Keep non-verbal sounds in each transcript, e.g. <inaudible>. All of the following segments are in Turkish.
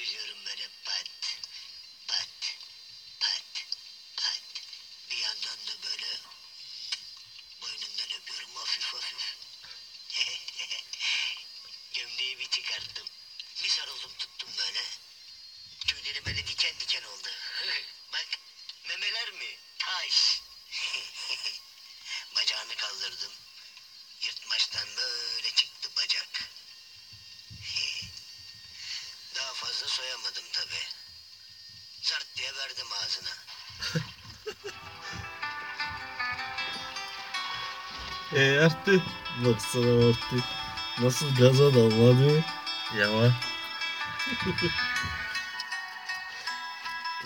Çözüyorum böyle pat, E arttı. Baksana artık. Nasıl gaza damladı.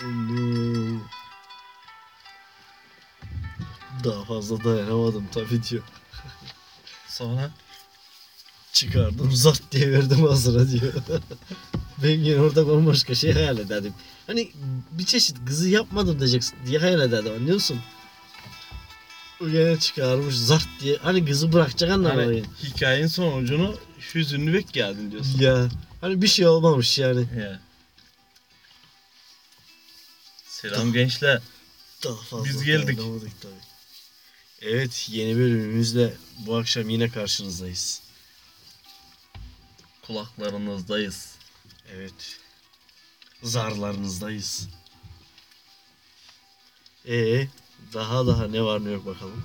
Onu... Daha fazla dayanamadım tabii diyor. <laughs> Sonra Çıkardım zart diye verdim ağzına diyor. <laughs> ben yine orada bambaşka şey hayal ederdim. Hani bir çeşit kızı yapmadım diyeceksin diye hayal ederdim anlıyorsun. Gene çıkarmış zart diye. Hani kızı bırakacak anlamına hani hikayenin sonucunu hüzünlü bek geldin diyorsun. Ya hani bir şey olmamış yani. Ya. Selam gençler. Daha fazla Biz geldik. dayanamadık tabii. Evet yeni bölümümüzle bu akşam yine karşınızdayız. Kulaklarınızdayız. Evet. Zarlarınızdayız. Ee, daha daha ne var ne yok bakalım.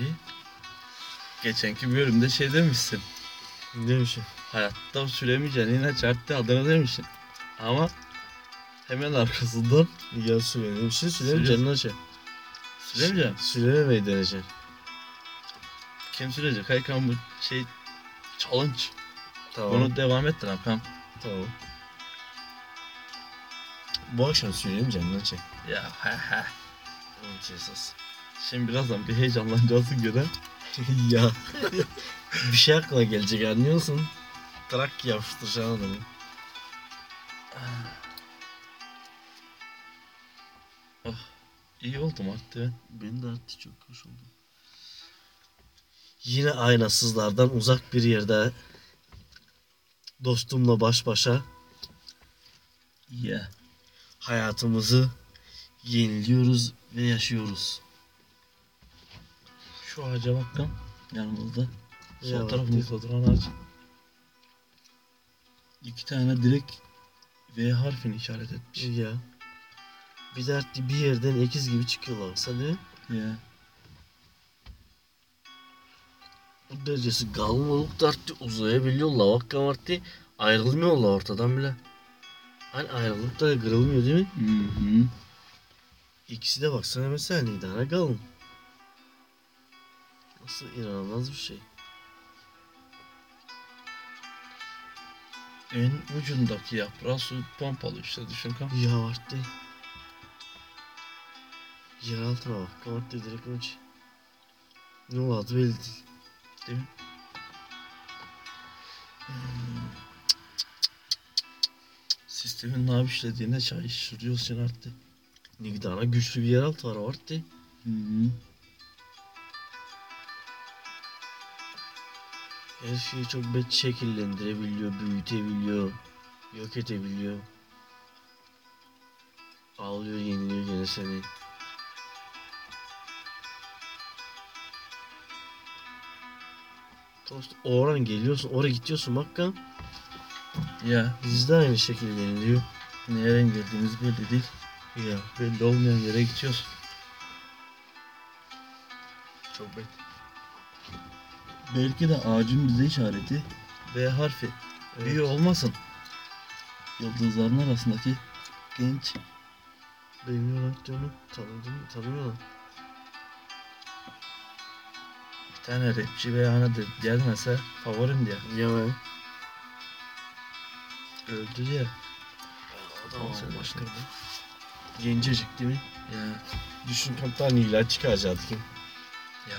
İyi. Geçenki bölümde şey demişsin. Ne demişim? Hayatta süremeyeceğin yine çarptı adını demişsin. Ama hemen arkasından Ya söyleyeyim Sürüyorsun. canına şey. süremeyeceğim. Sürememeyi deneyeceksin. Kim sürecek? Haykan bu şey challenge. Tamam. Bunu devam ettir Hakan. Tamam. Bu akşam canına şey. Ya he he. Evet esas. Şimdi birazdan bir heyecanlanacaksın göre. <laughs> ya. bir şey aklına gelecek anlıyorsun. Trak yapıştıracaksın adamı. İyi oldum artık. Ben de artık çok hoş oldum. Yine aynasızlardan uzak bir yerde dostumla baş başa Yeah. hayatımızı yeniliyoruz ve yaşıyoruz. Şu ağaca bakın. Yanımızda. Sol Ya, tarafımızda duran ağaç. İki tane direkt V harfini işaret etmiş. Ya. Bir dertli bir yerden ekiz gibi çıkıyorlar. Sen ne? Ya. Bu derecesi kalın olup dertli uzayabiliyorlar. Vakka vakti ayrılmıyorlar ortadan bile. Hani ayrılıp da kırılmıyor değil mi? Hı hı. İkisi de baksana mesela Nidana kalın. Nasıl inanılmaz bir şey. En ucundaki yaprağı su pompalı işte düşün kan. Ya vardı. Yer altına bak. Kamartte direkt önce. Ne oldu belli değil. Değil mi? Sistemin ne işlediğine şaşırıyorsun artık. Nidana güçlü bir yer altı var vardı. Hı hı. Her şeyi çok bet şekillendirebiliyor, büyütebiliyor, yok edebiliyor. Ağlıyor, yeniliyor gene seni. Dost, oradan geliyorsun, oraya gidiyorsun bakkan. Ya Bizde aynı şekilde yeniliyor. nereden geldiğimiz belli değil. Ya Belli olmayan yere gidiyoruz. çok bet. Belki de ağacın bize işareti V harfi. Büyü olmasın. Yıldızların arasındaki genç Benim aktörünü tanıdım, tanımıyorlar. bir tane rapçi veya anadır gelmese favorim diye. Ya ben. Öldü diye. Adam sen başka. Gencecik değil mi? Ya Düşün kaptan ilan çıkaracaktı kim? Ya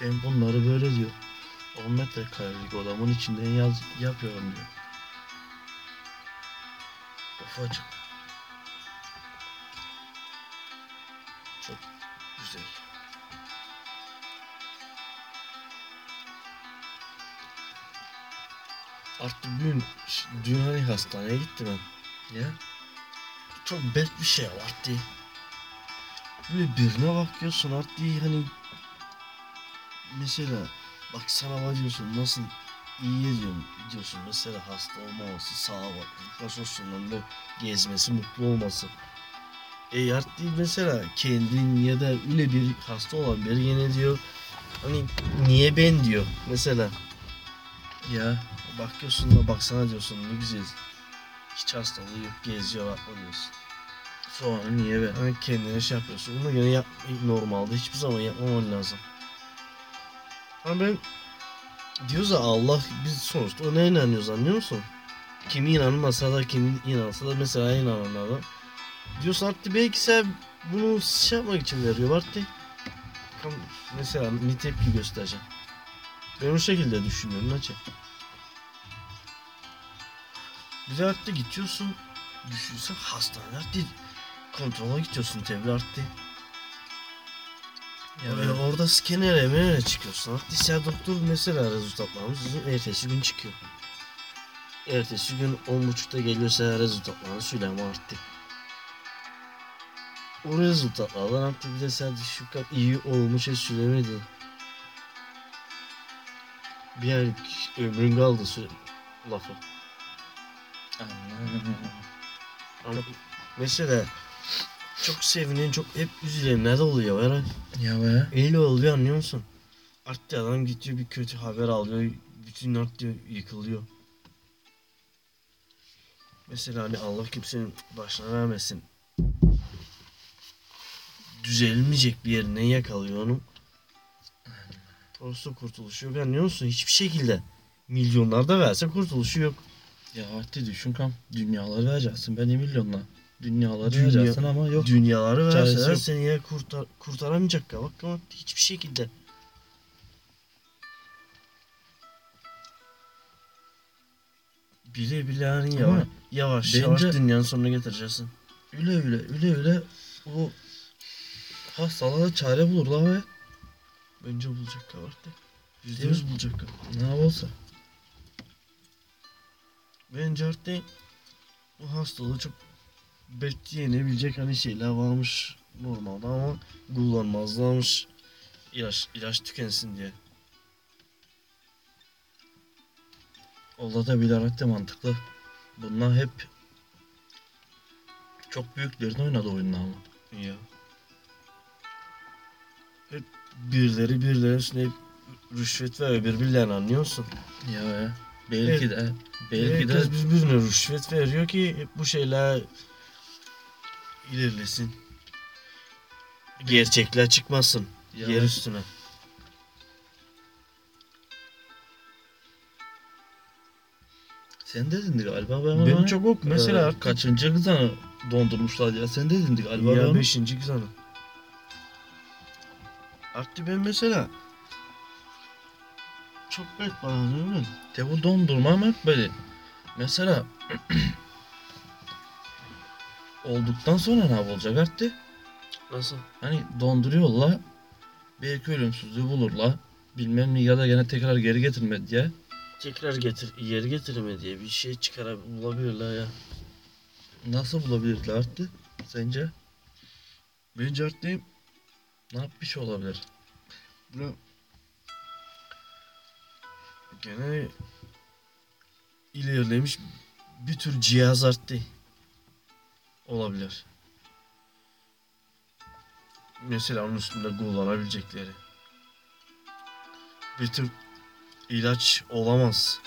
Ben bunları böyle diyor. 10 metrekarelik odamın içinden yaz yapıyorum diyor. Ufacık. Çok güzel. Artık dün, dün hani hastaneye gittim ben. Ya Çok bet bir şey var artık. Böyle birine bakıyorsun artık hani mesela bak sana bak diyorsun nasıl iyi diyorsun, diyorsun mesela hasta olmaması, sağlıklı, sosyalinde gezmesi, mutlu olması. E artık mesela kendin ya da öyle bir hasta olan biri yine diyor hani niye ben diyor mesela ya bakıyorsun da baksana diyorsun ne güzel hiç hastalığı yok geziyor bakma diyorsun. sonra niye ben? Hani kendine şey yapıyorsun. Bunu gene yap normalde hiçbir zaman yapmaman lazım. Ama ben diyoruz ya Allah biz sonuçta ona inanıyoruz anlıyor musun? Kimi inanmasa da kimi inansa da mesela inananlar da. Diyorsun artık belki sen bunu şey yapmak için veriyor artık. Mesela bir tepki göstereceğim. Ben o şekilde düşünüyorum Naçe. Bir de artık gidiyorsun. Düşünsen hastane artık kontrola gidiyorsun tabi artık. Ya Ya ben- orada skenere menere çıkıyorsun. Artık sen doktor mesela rezultatlarımız bizim ertesi gün çıkıyor. Ertesi gün 10.30'da geliyorsa rezultatlarını söyleme artık. O rezultatlardan artık bir de sen şu kadar iyi olmuş şey söylemedi. Bir ay ömrün kaldı sö- lafı. Ama mesela çok sevinen çok hep üzülenler de oluyor herhalde. Ya be. Öyle oluyor anlıyor musun? Artık adam gidiyor bir kötü haber alıyor. Bütün artık yıkılıyor. Mesela hani Allah kimsenin başına vermesin. Düzelmeyecek bir yerine yakalıyor onu. Doğrusu kurtuluşu yok anlıyor musun? Hiçbir şekilde. Milyonlar da verse kurtuluşu yok. Ya artık düşün kam. Dünyaları vereceksin. Beni milyonla. Dünyaları Dünya- vereceksin ama yok. Dünyaları verseler seni ya kurtar, kurtaramayacak ya. Bak ama hiçbir şekilde. Bile bile hani Ama yavaş yavaş, yavaş bence- dünyanın sonuna getireceksin. Öyle öyle öyle öyle o hastalığa çare bulurlar ve Bence bulacak kabarttı. Yüzde yüz bulacak kabarttı. ne olsa. Bence artık bu hastalığı çok belki yenebilecek hani şeyler varmış normalde ama kullanmazlarmış. İlaç, ilaç tükensin diye. Olda da bilerek de mantıklı. Bunlar hep çok büyüklerin oynadı oyunlar ama. Ya. Hep birileri birileri üstüne rüşvet veriyor birbirlerini anlıyor musun? Ya be. Belki de belki de Herkes birbirine rüşvet veriyor ki bu şeyler ilerlesin. Gerçekler çıkmasın Ya yer üstüne. sen dedin galiba ben, Ben çok ok mesela Ee, artık kaçıncı kızanı dondurmuşlar ya sen dedin galiba ben ya ona- beşinci kız hanım. Artık ben mesela çok bet bağlanıyorum ben. De bu dondurma mı böyle? Mesela <clears throat> olduktan sonra ne olacak artık? Nasıl? Hani donduruyorlar. Belki ölümsüzlüğü bulurlar. Bilmem ne ya da gene tekrar geri getirme diye. Tekrar getir, yer getirme diye bir şey çıkarabilirler ya. Nasıl bulabilirler artık? Sence? Bence artık Ne yapmış olabilir? Buna gene ilerlemiş bir tür cihaz arttı. Olabilir. Mesela onun üstünde kullanabilecekleri. Bir tür ilaç olamaz.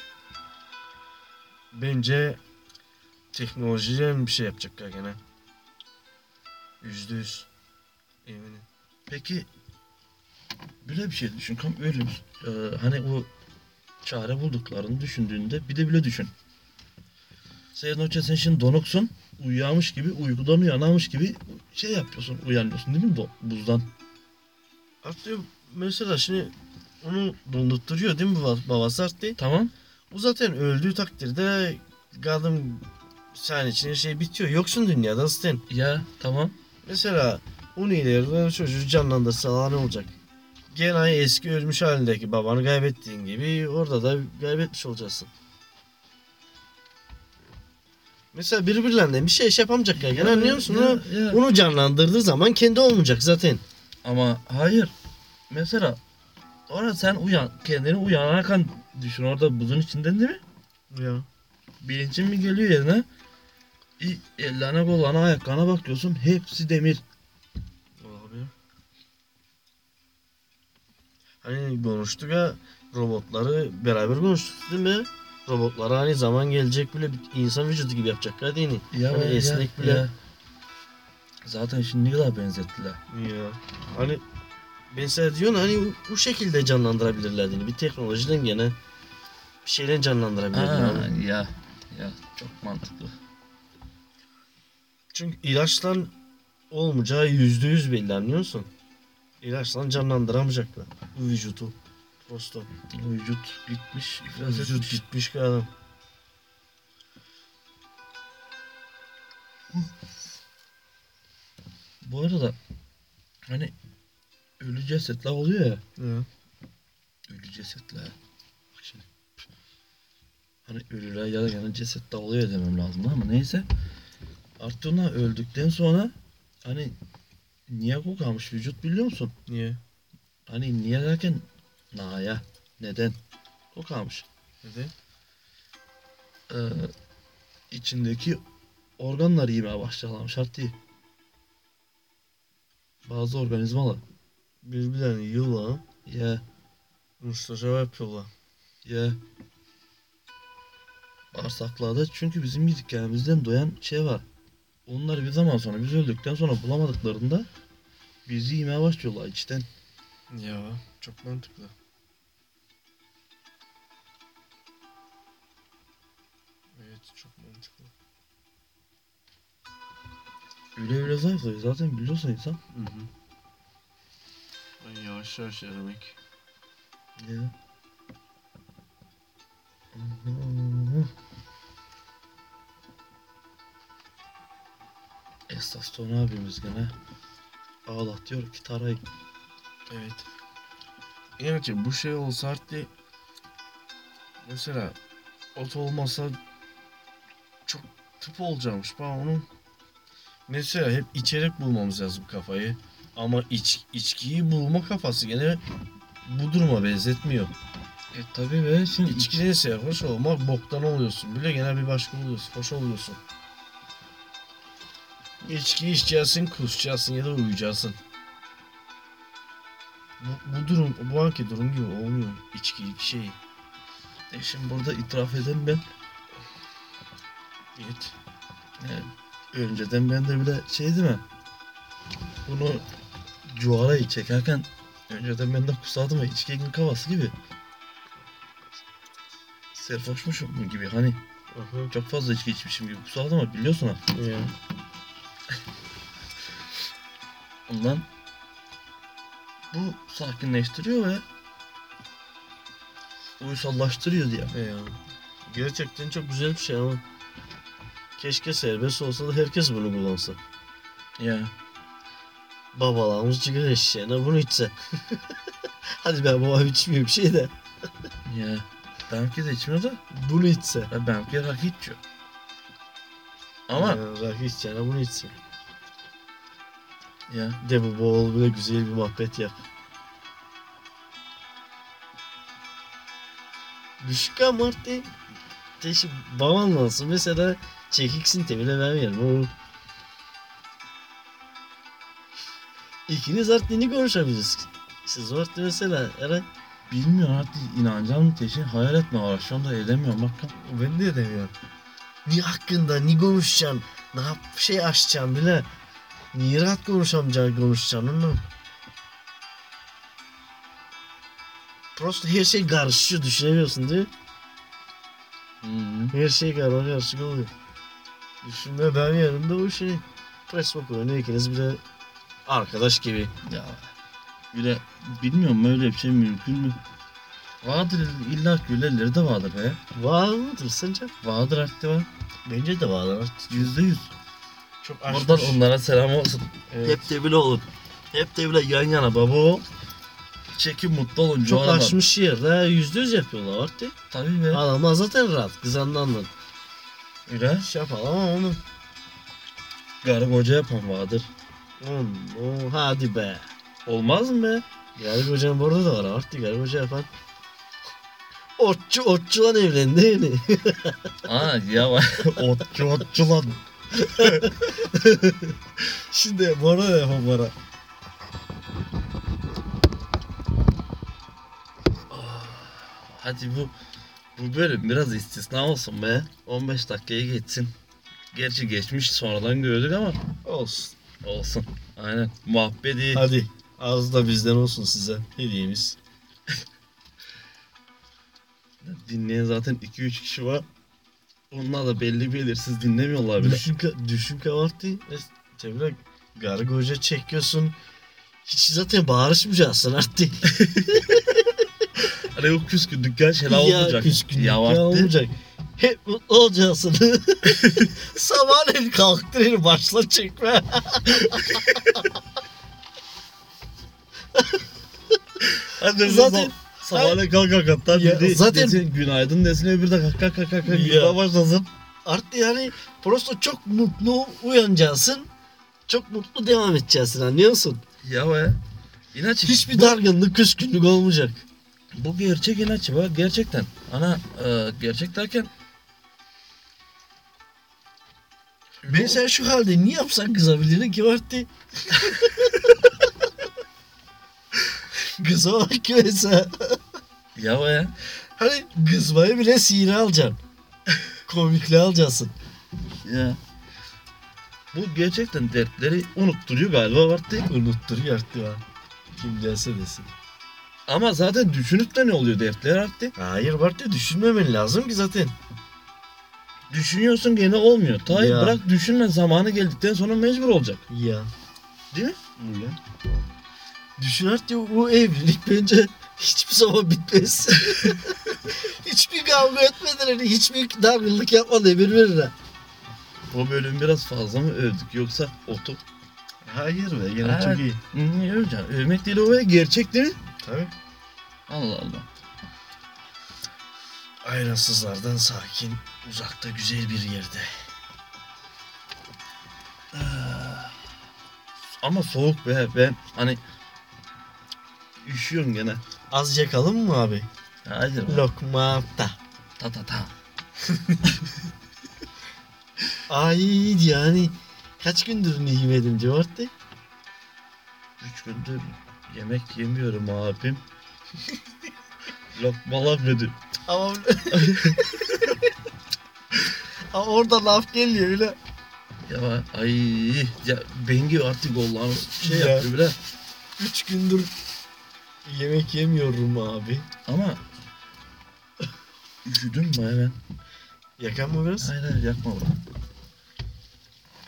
Bence teknolojiden bir şey yapacaklar gene. Yüzde yüz. Eminim. Peki böyle bir şey düşün. Kam ölüm. Ee, hani o çare bulduklarını düşündüğünde bir de bile düşün. Senin hoca sen şimdi donuksun. uyuyamış gibi uykudan uyanamış gibi şey yapıyorsun uyanıyorsun değil mi bu buzdan? Artık mesela şimdi onu dondurtturuyor değil mi baba- babası artık? Tamam. O zaten öldüğü takdirde kadın sen için şey bitiyor. Yoksun dünyada zaten. Ya tamam. Mesela onu ileride çocuğu canlandırsa ne olacak? Gene eski ölmüş halindeki babanı kaybettiğin gibi orada da kaybetmiş olacaksın. Mesela birbirlerinden bir şey yapamayacak ya. Gene anlıyor musun? Ya, Onu, ya. onu canlandırdığı zaman kendi olmayacak zaten. Ama hayır. Mesela orada sen uyan kendini uyanarken düşün orada buzun içinden değil mi? Ya. Bilincin mi geliyor yerine? Ellerine kollarına ayaklarına bakıyorsun hepsi demir. Olabilir. Hani konuştuk ya robotları beraber konuştuk değil mi? Robotlara hani zaman gelecek bile bir insan vücudu gibi yapacak ha değil mi? Ya, Hani esnek bile. ya. Zaten şimdi ne kadar benzettiler. Ya. Hani ben sana diyorum hani bu- şekilde canlandırabilirler yani. Bir teknolojiden gene bir şeyle canlandırabilirler. Ya ya çok mantıklı. Çünkü ilaçla olmayacağı yüzde yüz belli anlıyor musun? İlaçla canlandıramayacaklar bu vücudu. Prosto. Vücut gitmiş, iflas Vücut etmiş. gitmiş ki adam. Bu arada hani ölü cesetler oluyor ya. Ya. Ölü cesetler. Bak şimdi. Hani ölüler ya da yani cesetler oluyor demem lazım ama neyse. Artık onlar öldükten sonra hani niye kokarmış vücut biliyor musun? Niye? Hani niye derken naya neden kokarmış? Neden? Ee, içindeki organlar yemeye başlamış artık değil. Bazı organizmalar. Birbirlerini yiyorlar. Ya Mustafa yapıyorlar. ya bağırsaklarda çünkü bizim yediklerimizden doyan şey var. Onlar bir zaman sonra biz öldükten sonra bulamadıklarında bizi yemeye başlıyorlar içten. Ya çok mantıklı. Evet çok mantıklı. Öyle öyle zayıflıyor zaten biliyorsun insan. Hı hı. Ay yavaş yavaş erimek. Ya. Hı. Esaston abimiz gene ağlatıyor ki tarayı. Evet. Yani bu şey olsa artık mesela ot olmasa çok tıp olacakmış. Ben onun mesela hep içerek bulmamız lazım kafayı. Ama iç, içkiyi bulma kafası gene bu duruma benzetmiyor. E tabi ve şimdi İçki neyse hoş olmak boktan oluyorsun. Bile gene bir başka oluyorsun. Hoş oluyorsun. İçki içeceksin, kusacaksın ya da uyuyacaksın. Bu, bu durum, bu anki durum gibi olmuyor. İçki şey. E şimdi burada itiraf eden ben. Evet. Yani önceden ben de bile şey değil mi? Bunu cuarayı çekerken önceden ben de kusadım ya içkinin kavası gibi. Serfoşmuşum gibi hani Aha. çok fazla içki içmişim gibi kusadım ama biliyorsun ha. Ya. Ondan bu sakinleştiriyor ve uysallaştırıyor diye. Ya. Gerçekten çok güzel bir şey ama. Keşke serbest olsa da herkes bunu kullansa. Ya Babalarımız sigara içeceğine bunu içse. <laughs> Hadi ben babam içmiyor bir şey de. ya benimki de içmiyor da Bunu içse. ya benimki rakı içiyor. Ama Ya, rakı içeceğine bunu içsin. ya De bu bol bile güzel bir muhabbet yap. Düşük ama artık. Teşi baban olsun mesela çekiksin bile vermiyorum. O... İkiniz artık ne konuşabiliriz? Siz artık mesela Eren. bilmiyorum artık inanacağım teşin hayal etme var. Şu anda edemiyorum bak. Ben de edemiyorum. Ni hakkında ni konuşacaksın? Ne yap şey açacaksın bile. Niye rahat konuşamayacaksın konuşacaksın onu? Prosto her şey karışıyor düşünemiyorsun değil mi? -hı. Her şey karma karışık oluyor. Düşünme ben yanımda bu şey. Press book oynuyor ikiniz bir de arkadaş gibi. Ya öyle bilmiyorum öyle bir şey mümkün mü? Vardır illa ki öyleleri de vardır be. Var mıdır sence? Vardır artık var. Bence de var artık. Yüzde yüz. Çok Buradan onlara selam olsun. Evet. Hep de bile olun. Hep de bile yan yana baba. Çekin mutlu olun. Çok Çok aşmış. aşmış yerde yüzde yüz yapıyorlar artık. Tabii be. Adamlar zaten rahat. Kızandan Öyle. Şey yapalım ama onu. Garı koca yapan vardır. Oğlum, o, hadi be. Olmaz mı be? Garip hocam burada da var artık garip hoca yapan. Otçu otçulan evlendi yani. Aa ya otçu otçu lan. <laughs> <laughs> Şimdi bana da yapın bana. Hadi bu bu bölüm biraz istisna olsun be. 15 dakikayı geçsin. Gerçi geçmiş sonradan gördük ama Olsun. olsun. Aynen. Muhabbeti. Hadi az da bizden olsun size hediyemiz. <laughs> Dinleyen zaten 2-3 kişi var. Onlar da belli belirsiz dinlemiyorlar bile. Düşün, ka- düşün kavartı. Tebrik garip hoca çekiyorsun. Hiç zaten bağırışmayacaksın artık. <laughs> Hani o küskünlükler şeyler olmayacak. ya vakti. olmayacak. Hep mutlu olacaksın. <laughs> Sabahleyin kalktırır başla çekme. <laughs> Hadi zaten sabahleyin kalk kalk hatta Ya zaten- desin, günaydın desin öbürü de kalk kalk kalk kalk Ya. yürüme başlasın. Artık yani prosto çok mutlu uyanacaksın. Çok mutlu devam edeceksin anlıyorsun? Ya be. İnaç Hiçbir dargınlık, küskünlük olmayacak. bu gerçek inatçı be gerçekten. Ana e, gerçek derken Ben sen şu halde niye yapsan kızabilirdin ki Marti? <laughs> Kıza bak mesela. ya be. Hani kızmayı bile sihir alacaksın. Komikliği alacaksın. Ya. Bu gerçekten dertleri unutturuyor galiba Vartti. Unutturuyor artık ya. Kim gelse desin. Ama zaten düşünüp de ne oluyor dertler arttı. Hayır Marti düşünmemen lazım ki zaten. Düşünüyorsun gene olmuyor. Tayyip Ya. bırak düşünme zamanı geldikten sonra mecbur olacak. Ya. Değil mi? Öyle. Düşün artık bu evlilik bence hiçbir zaman bitmez. <laughs> hiçbir kavga etmeden hani hiçbir dargınlık yapmadan birbirine. O bölüm biraz fazla mı övdük yoksa otu? Hayır be yine Evet. çok iyi. Niye öveceksin? Övmek değil o be gerçek değil mi? Tabii. Allah Allah. Aynasızlardan sakin, uzakta güzel bir yerde. Ama soğuk be ben hani üşüyorum gene. Az yakalım mı abi? Hayır be. Lokmata. Ta ta ta. <laughs> Ay yani kaç gündür yemedim diyor artık. Üç gündür yemek yemiyorum abim. Lokmalar dedi. Ama Ama orada laf geliyor öyle. Ya ay ya Bengi artık Allah'ım şey Ya. yaptı bile. Üç gündür yemek yemiyorum abi. Ama üşüdüm mü hemen? Yakan mı biraz? Hayır hayır yakma bırak.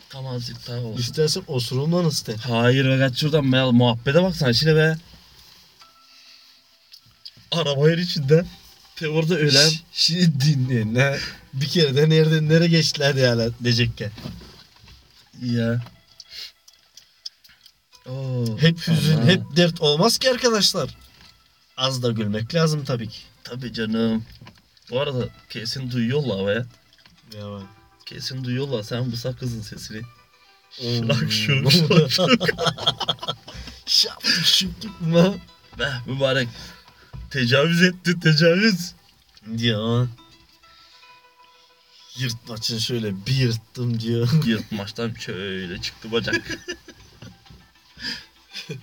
Tam azıcık daha olsun. İstersen osurulman iste. Hayır be kaç şuradan be muhabbete baksana şimdi be. Arabanın içinde. Te orada ölen. Şimdi dinle. Ne? Bir kere de nereden nereye geçtiler yani diyecekken. Ya. Oo, Hep hüzün, hep dert olmaz ki arkadaşlar. Az da gülmek lazım tabii ki. Tabii canım. Bu arada kesin duyuyorlar be. Ya bak. Kesin duyuyorlar sen bu sakızın sesini. Şırak şırak şırak. Şaptık şıptık mı? Be mübarek. Tecavüz etti tecavüz. Diyor. Yırtmaçın şöyle bir yırttım diyor. Yırtmaçtan şöyle çıktı bacak. <laughs> <laughs>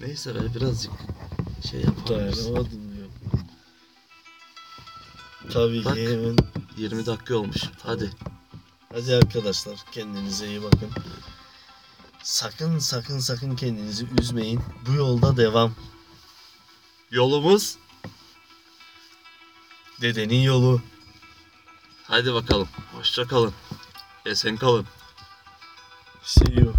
Neyse be birazcık şey yapalım. Dayanamadım. Tabii Bak. ki hemen. 20 dakika olmuş. Hadi. Hadi arkadaşlar kendinize iyi bakın. Sakın sakın sakın kendinizi üzmeyin. Bu yolda devam. Yolumuz Dedenin yolu. Hadi bakalım. Hoşça kalın. Esen kalın. See you.